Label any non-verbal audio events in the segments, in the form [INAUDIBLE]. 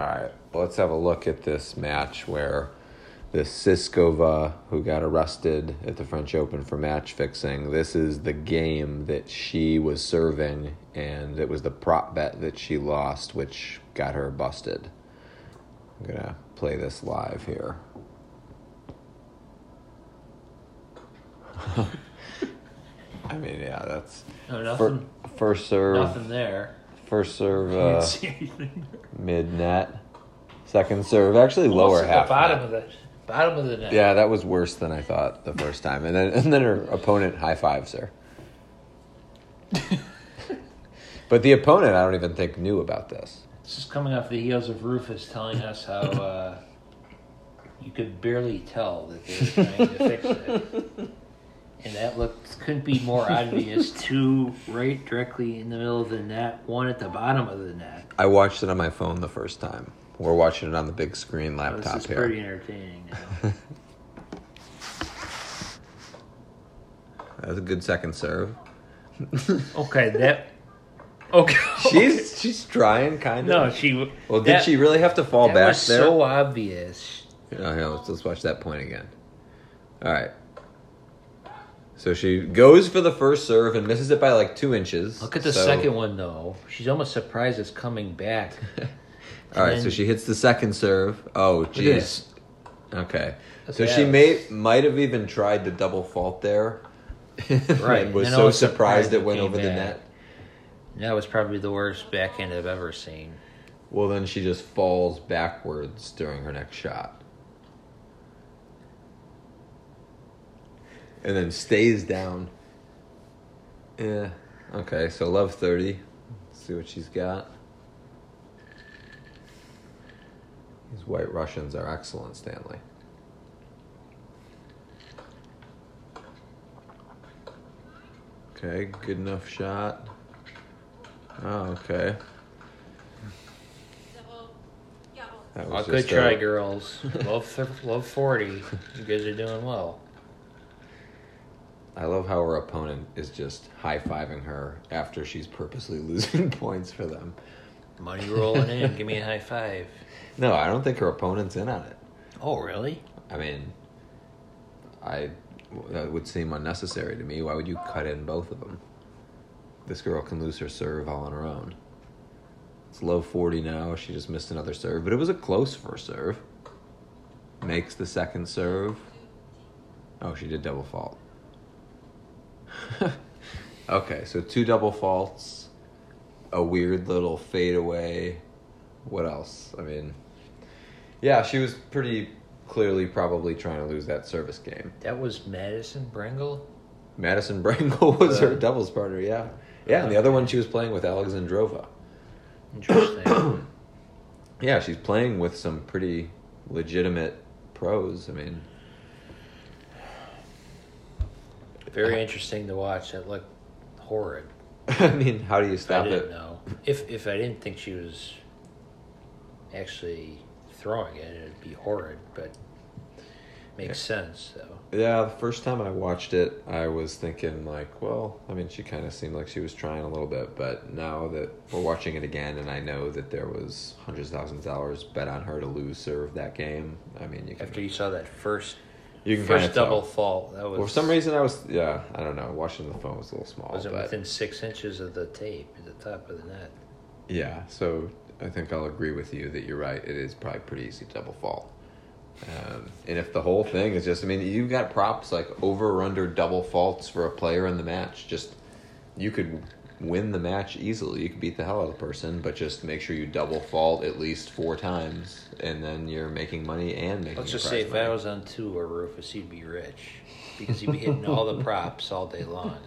All right, let's have a look at this match where this Sizikova, who got arrested at the French Open for match fixing, this is the game that she was serving, and it was the prop bet that she lost, which got her busted. I'm gonna play this live here. [LAUGHS] I mean, yeah, that's oh, No, fir- nothing. first serve, Nothing there. First serve, Can't uh, see anything. mid net, second serve, actually lower Almost at half. The bottom net. of the bottom of the net. Yeah, that was worse than I thought the first time, and then [LAUGHS] and then her opponent high fives [LAUGHS] her. but the opponent, I don't even think knew about this. This is coming off the heels of Rufus telling us how uh, you could barely tell that they were trying to fix it. [LAUGHS] And that looked couldn't be more [LAUGHS] obvious. Two right directly in the middle of the net, one at the bottom of the net. I watched it on my phone the first time. We're watching it on the big screen oh, This laptop is here. pretty entertaining. [LAUGHS] That was a good second serve. [LAUGHS] Okay, that. Okay. She's she's trying kind of. no, she. Well, did that- she really have to fall That back was there? so obvious. Oh, yeah, let's, let's watch that point again. All right. So she goes for the first serve and misses it by like two inches. Look at the So- second one though. She's almost surprised it's coming back. [LAUGHS] All right, And so she hits the second serve. Oh, jeez. Okay. Look So she may might have even tried the double fault there. [LAUGHS] Right, and was and so was surprised surprised it it went came over the back. net. That was probably the worst backhand I've ever seen. Well, then she just falls backwards during her next shot. And then stays down. Yeah. Okay, so love 30. Let's see what she's got. These white Russians are excellent, Stanley. Okay, good enough shot. Oh, okay. That was good try, a- girls. love, love forty. You guys are doing well. I love how her opponent is just high fiving her after she's purposely [LAUGHS] losing points for them. Money rolling in. Give me a high five. [LAUGHS] No, I don't think her opponent's in on it. Oh, really? I mean, I that would seem unnecessary to me. Why would you cut in both of them? This girl can lose her serve all on her own. It's low 40 now. She just missed another serve, but it was a close first serve. Makes the second serve. Oh, she did double fault. [LAUGHS] okay, so two double faults, a weird little fadeaway. What else? I mean, yeah, she was pretty clearly probably trying to lose that service game. That was Madison Brengle. Madison Brangle [LAUGHS] was her Uh, doubles partner, yeah. Yeah, and the other one she was playing with Alexandrova. Interesting. [CLEARS THROAT] Yeah, she's playing with some pretty legitimate pros. I mean, Very uh-huh. interesting to watch. That looked horrid. [LAUGHS] I mean, how do you stop I didn't it? know. If if I didn't think she was actually throwing it, it'd be horrid. But makes sense though. Yeah, the first time I watched it, I was thinking like, well, I mean, she kind of seemed like she was trying a little bit, but now that we're watching it again, and I know that there was hundreds of thousands of dollars bet on her to lose serve that game. I mean, you can After you saw that first you can first kind of tell. double fault, that was For some reason, I was yeah, I don't know. Watching the phone was a little small, was it but within six inches of the tape at the top of the net. yeah. So I think I'll agree with you that you're right. It is probably pretty easy to double fault. Um, and if the whole thing is just, I mean, you've got props like over or under double faults for a player in the match. Just you could win the match easily. You could beat the hell out of the person, but just make sure you double fault at least four times, and then you're making money and making. Let's just say if. I was on tour, Rufus, he'd be rich because he'd be hitting all the [LAUGHS] props all day long.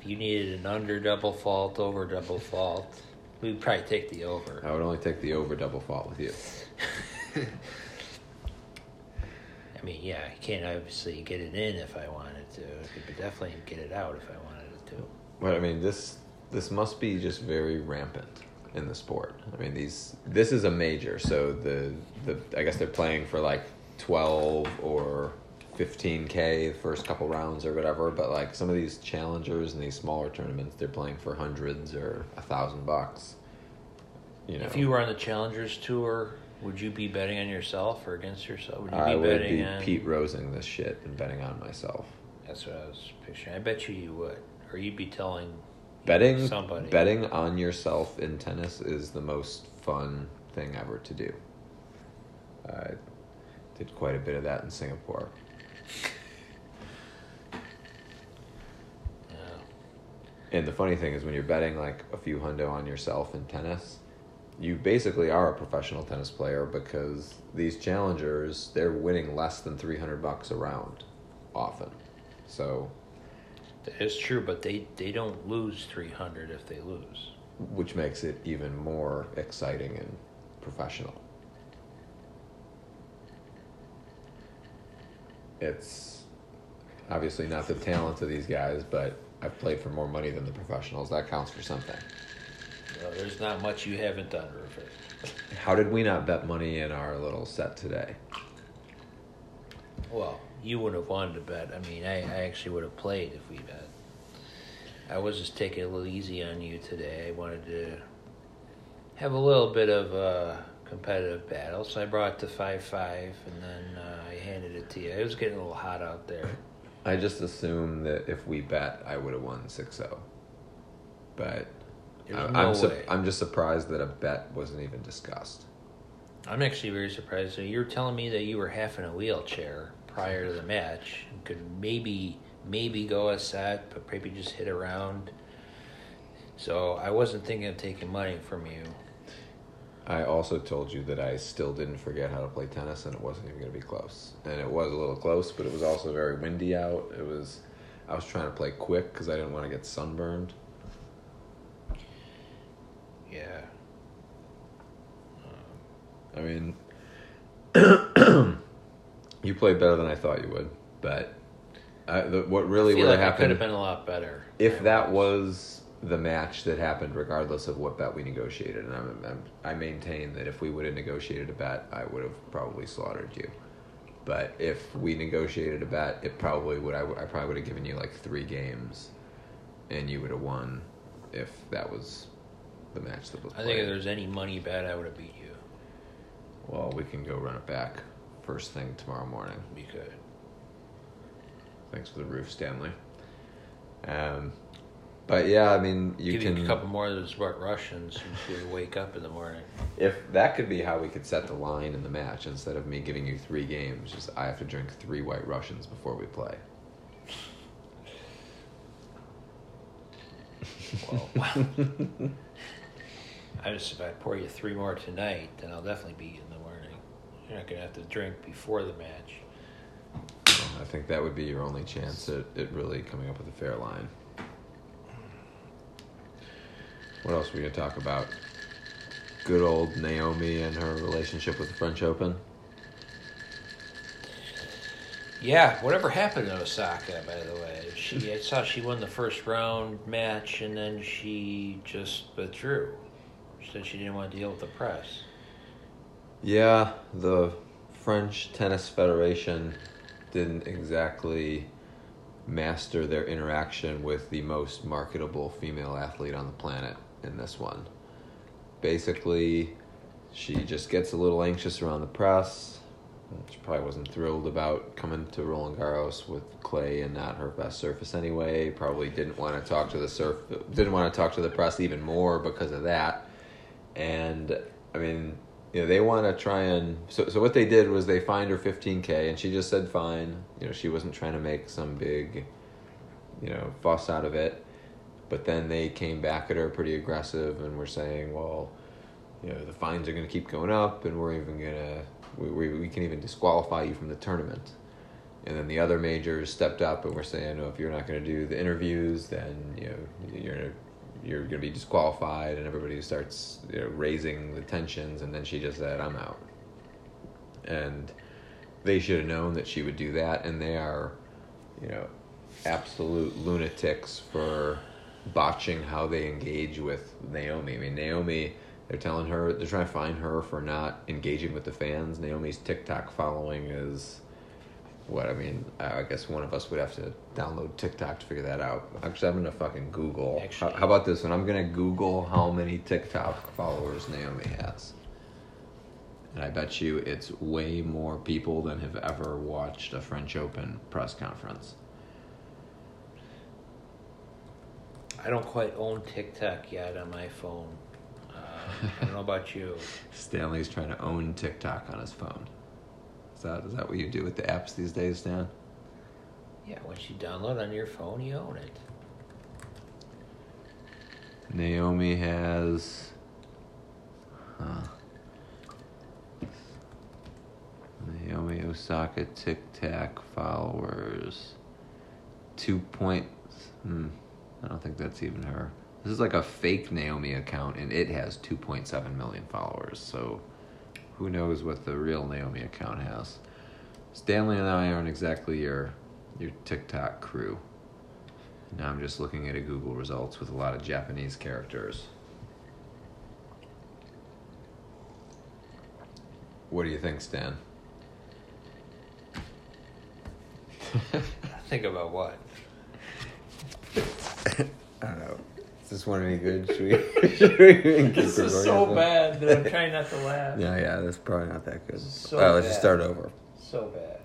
If you needed an under double fault, over double fault, we'd probably take the over. I would only take the over double fault with you. [LAUGHS] I mean, yeah, I can't obviously get it in if I wanted to. Could definitely get it out if I wanted it to. But I mean, this this must be just very rampant in the sport. I mean, these this is a major, so the the I guess they're playing for like twelve or fifteen k the first couple rounds or whatever. But like some of these challengers and these smaller tournaments, they're playing for hundreds or a thousand bucks. you know, If you were on the Challengers Tour, would you be betting on yourself or against yourself? Would you be I would betting be on? Pete Rosing this shit and betting on myself. That's what I was picturing. I bet you you would, or you'd be telling Betting somebody. betting on yourself in tennis is the most fun thing ever to do. I did quite a bit of that in Singapore. Yeah. And the funny thing is, when you're betting like a few hundo on yourself in tennis, you basically are a professional tennis player because these challengers they're winning less than three hundred bucks a round, often. So, Is true, but they, they don't lose 300 if they lose. which makes it even more exciting and professional. It's obviously not the talent of these guys, but I've played for more money than the professionals. That counts for something. No, there's not much you haven't done, Rufus. How did we not bet money in our little set today? Well, you wouldn't have wanted to bet. I mean, I, I actually would have played if we bet. I was just taking it a little easy on you today. I wanted to have a little bit of a competitive battle, so I brought it to 5 5, and then uh, I handed it to you. It was getting a little hot out there. I just assumed that if we bet, I would have won 6 0. But I- no I'm, su- I'm just surprised that a bet wasn't even discussed. I'm actually very surprised. So you're telling me that you were half in a wheelchair prior to the match and could maybe maybe go a set, but maybe just hit around. So I wasn't thinking of taking money from you. I also told you that I still didn't forget how to play tennis, and it wasn't even going to be close. And it was a little close, but it was also very windy out. It was, I was trying to play quick because I didn't want to get sunburned. Yeah. I mean, [CLEARS THROAT] [CLEARS THROAT] you played better than I thought you would, but I, the, what really would like have I could happened have been a lot better. if that was the match that happened, regardless of what bet we negotiated, and I'm, I'm, I maintain that if we would have negotiated a bet, I would have probably slaughtered you. But if we negotiated a bet, it probably would. I, I probably would have given you like three games, and you would have won if that was the match that was. Played. I think played. if there's any money bet, I would have beat you. Well, we can go run it back first thing tomorrow morning. We could. Thanks for the roof, Stanley. Um, but yeah, I mean, you Give can. you a couple more of those White Russians since you wake up in the morning. If that could be how we could set the line in the match, instead of me giving you three games, just I have to drink three White Russians before we play. Well, [LAUGHS] I just if I pour you three more tonight, then I'll definitely beat you in the morning. You're not gonna have to drink before the match. I think that would be your only chance at, at really coming up with a fair line. What else are we going to talk about? Good old Naomi and her relationship with the French Open. Yeah, whatever happened to Osaka, by the way? She I saw she won the first round match and then she just withdrew. She said she didn't want to deal with the press. Yeah, the French Tennis Federation didn't exactly master their interaction with the most marketable female athlete on the planet in this one. Basically, she just gets a little anxious around the press. She probably wasn't thrilled about coming to Roland Garros with clay and not her best surface anyway. Probably didn't want to talk to the surf, didn't want to talk to the press even more because of that. And I mean, you know, they want to try and so so what they did was they fined her 15k and she just said fine. You know, she wasn't trying to make some big you know, fuss out of it. But then they came back at her pretty aggressive and were saying, well, you know, the fines are going to keep going up and we're even going to we, we, we can even disqualify you from the tournament. And then the other majors stepped up and were saying, "No, if you're not going to do the interviews, then you know you're you're going to be disqualified." And everybody starts you know, raising the tensions. And then she just said, "I'm out." And they should have known that she would do that. And they are, you know, absolute lunatics for botching how they engage with Naomi. I mean, Naomi. They're telling her they're trying to find her for not engaging with the fans. Naomi's TikTok following is what I mean, I guess one of us would have to download TikTok to figure that out. Actually, I'm gonna fucking Google. How, how about this one? I'm gonna Google how many TikTok followers Naomi has, and I bet you it's way more people than have ever watched a French Open press conference. I don't quite own TikTok yet on my phone. Uh, I don't know about you. [LAUGHS] Stanley's trying to own TikTok on his phone. Is that is that what you do with the apps these days, Dan? Yeah, once you download on your phone, you own it. Naomi has. Huh. Naomi Osaka Tic Tac followers. Two point. Hmm. I don't think that's even her. This is like a fake Naomi account, and it has 2.7 million followers. So, who knows what the real Naomi account has? Stanley and I aren't exactly your your TikTok crew. Now I'm just looking at a Google results with a lot of Japanese characters. What do you think, Stan? [LAUGHS] Think about what? I don't know. Is this one any good? Should we? should we This is so this? bad that I'm trying not to [LAUGHS] laugh. Yeah, yeah, that's probably not that good. So All right, let's just start over. So bad.